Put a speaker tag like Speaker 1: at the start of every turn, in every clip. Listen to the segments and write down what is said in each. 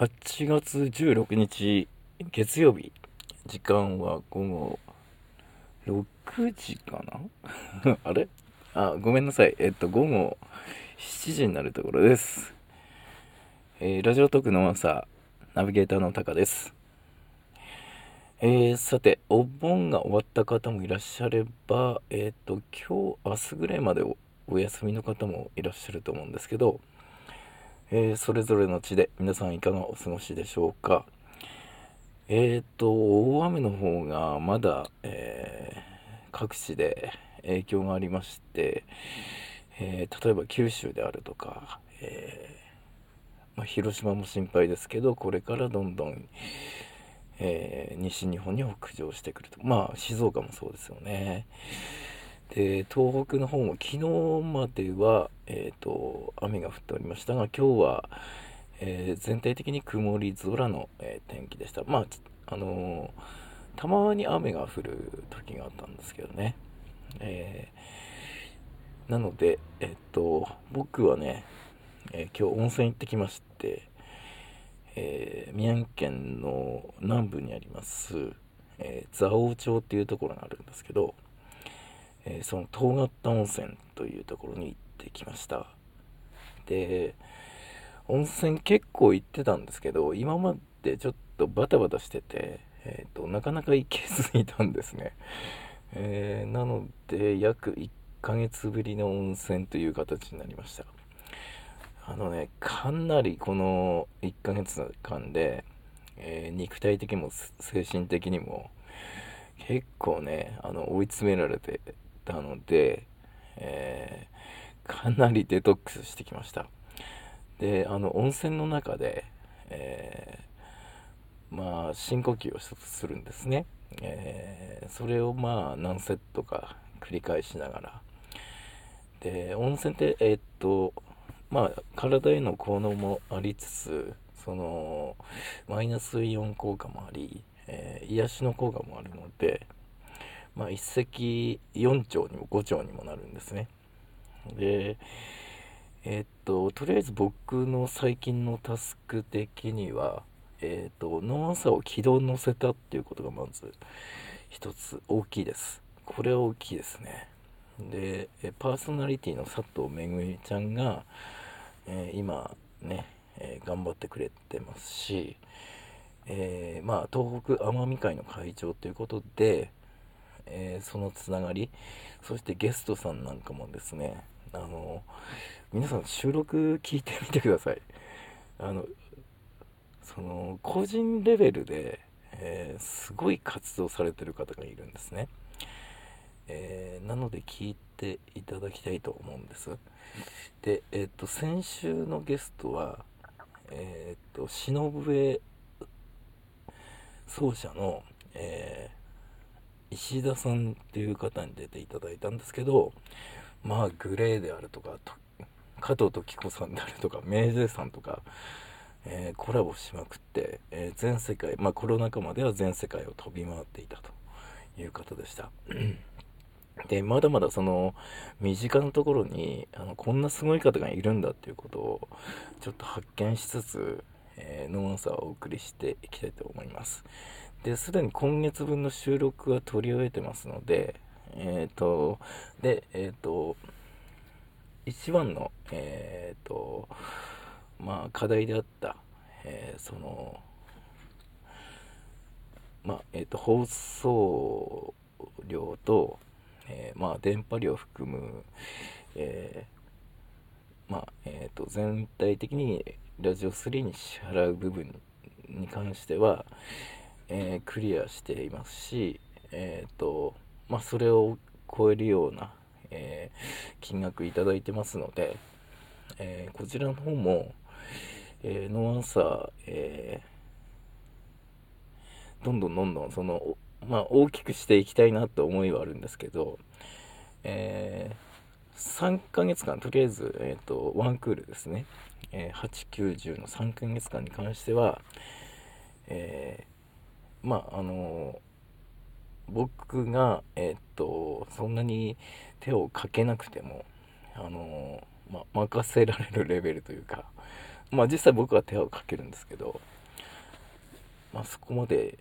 Speaker 1: 8月16日月曜日。時間は午後6時かな？あれ？あごめんなさい。えっと午後7時になるところです、えーラジオトークの朝ナビゲーターのタカです。えーさてお盆が終わった方もいらっしゃればえっと今日明日ぐらいまでお休みの方もいらっしゃると思うんですけどえーそれぞれの地で皆さんいかがお過ごしでしょうか？えー、と大雨の方がまだ、えー各地で影響がありまして、え例えば九州であるとか、えまあ、広島も心配ですけどこれからどんどん、え西日本に北上してくると。まあ静岡もそうですよね。で東北の方も昨日までは、えー、と雨が降っておりましたが今日は、えー全体的に曇り空の、えー天気でした。まああのたまに雨が降る時があったんですけどね、えなのでえっと僕はね、えー今日温泉行ってきまして、え宮城県の南部にあります、えー蔵王町っていうところがあるんですけど、えーその東型温泉というところに行ってきました。で温泉結構行ってたんですけど今までちょっとバタバタしてて、えー、となかなか行けずにいたんですね、えーなので約1ヶ月ぶりの温泉という形になりました。あのねかなりこの1ヶ月間で、えー肉体的にも精神的にも結構ねあの追い詰められてたので、えーかなりデトックスしてきました。であの温泉の中で、えーまあ深呼吸を一つするんですね、えーそれをまあ何セットか繰り返しながら。で温泉ってえーっとまあ体への効能もありつつそのマイナスイオン効果もあり、えー癒しの効果もあるのでまあ一石4鳥にも5鳥にもなるんですね。でえーっととりあえず僕の最近のタスク的にはえーっと脳朝を軌道に乗せたっていうことがまず一つ大きいです。これは大きいですね。でパーソナリティの佐藤めぐみちゃんが、えー今ね、え頑張ってくれてますし、えーまあ東北奄美会の会長ということで、えーそのつながり。そしてゲストさんなんかもですね。あの皆さん収録聞いてみてください。あのその個人レベルで、えーすごい活動されてる方がいるんですね、えーなので聞いていただきたいと思うんです。でえっ、と先週のゲストはえっ、と篠笛奏者の、えー石田さんっていう方に出ていただいたんですけどまあグレーであるとかと加藤時子さんであるとか明治さんとか、えーコラボしまくって、えー全世界まあコロナ禍までは全世界を飛び回っていたという方でした。でまだまだその身近なところにあのこんなすごい方がいるんだっていうことをちょっと発見しつつ、えー、ノンアンサーをお送りしていきたいと思います。ですでに今月分の収録は取り終えてますのでえっ、とでえっ、と一番のえっ、とまあ課題であった、えーそのまあえっ、と放送量と、えーまあ電波量を含む、えーまあえー、と全体的にラジオ3に支払う部分に関しては、えークリアしていますし、えーとまあ、それを超えるような、えー金額いただいてますので、えこちらの方も、えノーアンサー、えどんどんどんどんその、まあ、大きくしていきたいなと思いはあるんですけど、え3ヶ月間とりあえず、えー、とワンクールですね、えー890の3ヶ月間に関しては、えまああの僕が、えっとそんなに手をかけなくても、あのま、任せられる レベルというかまあ実際僕は手をかけるんですけど、まあそこまで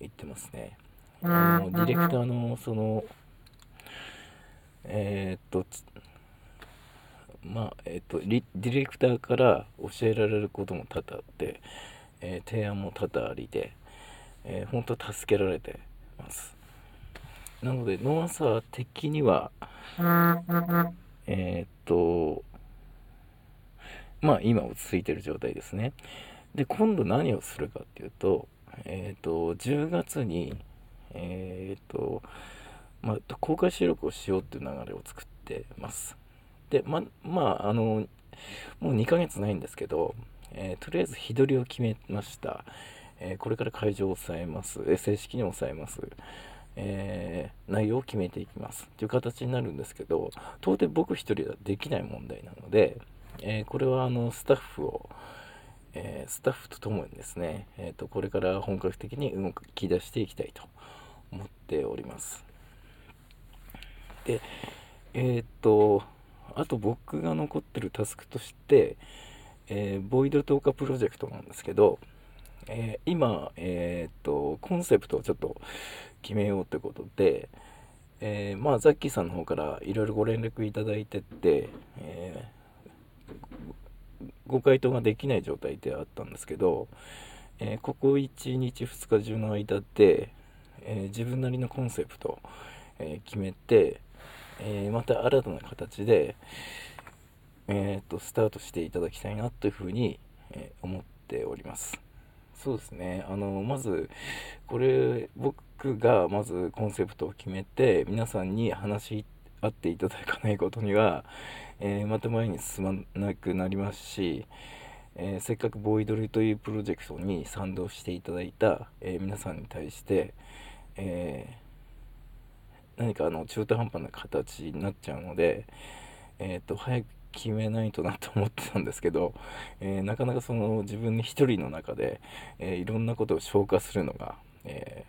Speaker 1: 行ってますね。あの、ディレクターの、その、えー、っと、まあ、えっと、ディレクターから教えられることも多々あって、えー、提案も多々ありで、えー、本当助けられてます。なので、ノアサー的には、えー、っと、まあ今落ち着いてる状態ですね。で、今度何をするかっていうと、えっ、と、10月に、えっ、と、まあ、公開収録をしようっていう流れを作ってます。で、ま、まあ、あの、もう2ヶ月ないんですけど、え、とりあえず日取りを決めました。え、これから会場を抑えます。え正式に抑えます。えー、内容を決めていきますという形になるんですけど到底僕一人ではできない問題なので、えー、これはあのスタッフを、えー、スタッフとともにですね、えーと、これから本格的に動き出していきたいと思っておりますでえっ、とあと僕が残ってるタスクとして、えボイド投下プロジェクトなんですけど、え今、えっとコンセプトをちょっと決めようってことで、えー、まあザッキーさんの方からいろいろご連絡いただいてって、え、ご回答ができない状態であったんですけど、え、ここ1日2日中の間で、え自分なりのコンセプトを、え決めて、えまた新たな形で、えーと、とスタートしていただきたいなというふうに、え思っております。そうですね。あの、まず、これ、僕がまずコンセプトを決めて、皆さんに話し合っていただかないことには、えー、また前に進まなくなりますし、えー、せっかくボーイドルというプロジェクトに賛同していただいた、えー、皆さんに対して、え何かあの中途半端な形になっちゃうので、えー、と早く決めないとなと思ってたんですけど、えー、なかなかその自分一人の中で、えー、いろんなことを消化するのが、え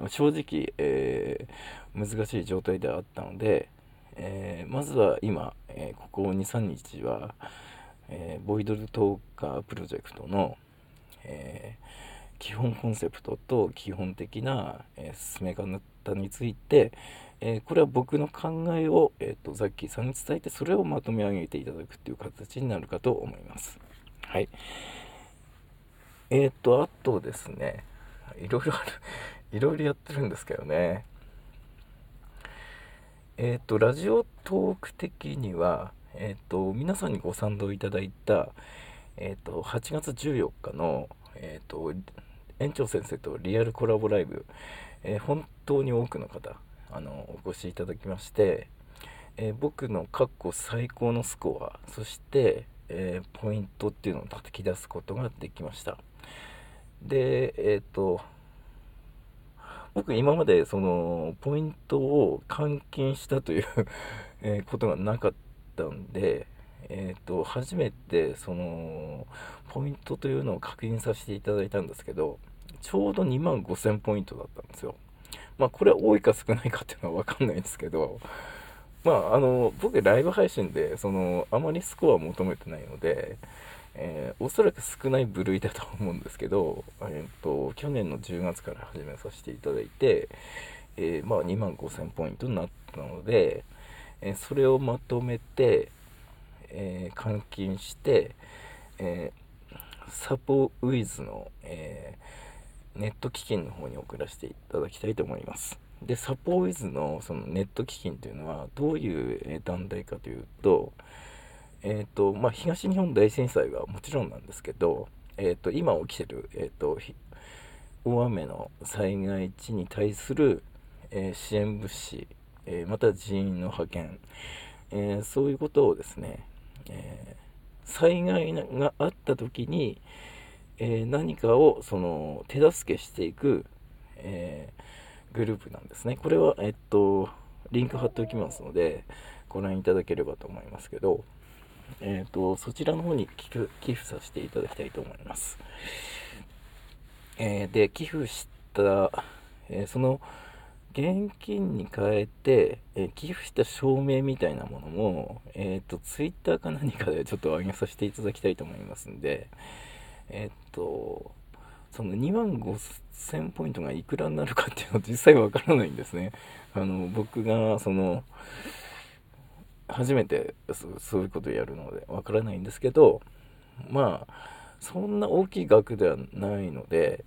Speaker 1: ー、正直、え難しい状態であったので、えまずは今、えここ23日は、えボイドルトーカープロジェクトの、え基本コンセプトと基本的な、え進め方について、えー、これは僕の考えを、えーと、ザッキーさんに伝えてそれをまとめ上げていただくっていう形になるかと思います。はい。えっ、ー、とあとですねいろいろある いろいろやってるんですけどね。えっ、ー、とラジオトーク的にはえっ、と皆さんにご賛同いただいたえっ、と8月14日のえっ、と園長先生とリアルコラボライブ、え本当に多くの方あのお越しいただきまして、えー、僕の過去最高のスコアそして、えー、ポイントっていうのを叩き出すことができました。でえっ、と僕今までそのポイントを換金したという えことがなかったんでえーと、初めてそのポイントというのを確認させていただいたんですけどちょうど2万5000ポイントだったんですよ。まあ、これ多いか少ないかっていうのは分かんないですけど、まあ、あの、僕ライブ配信で、その、あまりスコアを求めてないので、えー、おそらく少ない部類だと思うんですけど、えーと、去年の10月から始めさせていただいて、えー、まあ、2万5000ポイントになったので、えー、それをまとめて、え換金して、えサポウィズの、えーネット基金の方に送らせていただきたいと思います。で、サポーウィズのそのネット基金というのはどういう団体かというと、えっ、ー、と、まあ、東日本大震災はもちろんなんですけど、えっ、ー、と、今起きてる、えっ、ー、と、大雨の災害地に対する、え支援物資、えまた人員の派遣、えそういうことをですね、え災害があった時に、えー、何かをその手助けしていく、えー、グループなんですね。これは、えっと、リンク貼っておきますので、ご覧いただければと思いますけど、えっと、そちらの方に寄付させていただきたいと思います。えー、で、寄付した、えその現金に変えて、え寄付した証明みたいなものも、えっ、と、ツイッターか何かでちょっと上げさせていただきたいと思いますんで、えっ、と、その2万5000ポイントがいくらになるかっていうのは実際わからないんですね。あの、僕が、その、初めてそういうことやるのでわからないんですけど、まあ、そんな大きい額ではないので、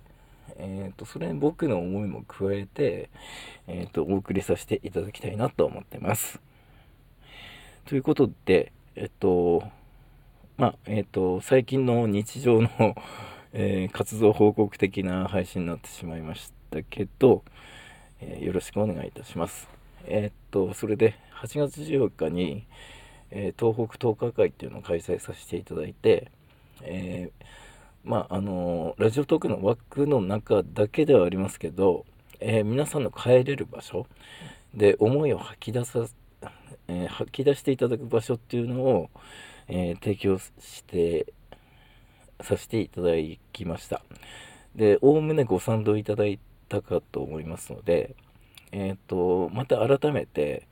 Speaker 1: えっ、ー、と、それに僕の思いも加えて、えっ、ー、と、お送りさせていただきたいなと思ってます。ということで、えっ、と、まあ、えっ、と、最近の日常の え活動報告的な配信になってしまいましたけど、えよろしくお願いいたします。えっと、それで、8月14日に、え東北10日会っていうのを開催させていただいて、えまあ、あのラジオトークの枠の中だけではありますけど、え、皆さんの帰れる場所で思いを吐き出さ、え、吐き出していただく場所っていうのを、えー、提供してさせていただきましたでおおむねご賛同いただいたかと思いますのでえっ、とまた改めて、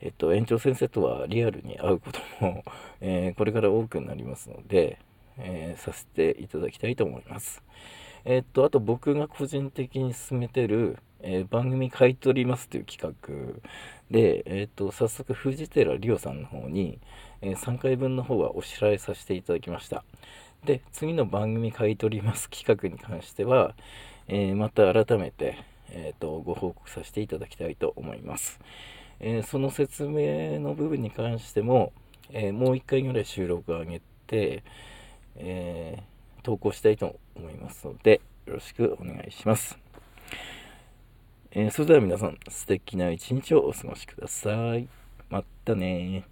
Speaker 1: えっ、と園長先生とはリアルに会うことも、えこれから多くなりますので、え、させていただきたいと思います。え、っと、あと僕が個人的に進めてる、え、番組買い取りますという企画で、えっと、早速、藤寺リオさんの方に、え3回分の方はお知らせさせていただきました。で、次の番組買い取ります企画に関しては、えまた改めて、えーと、ご報告させていただきたいと思います。えその説明の部分に関しても、えもう1回ぐらい収録を上げて、え、投稿したいと思いますので、よろしくお願いします。え、それでは皆さん、素敵な一日をお過ごしください。またね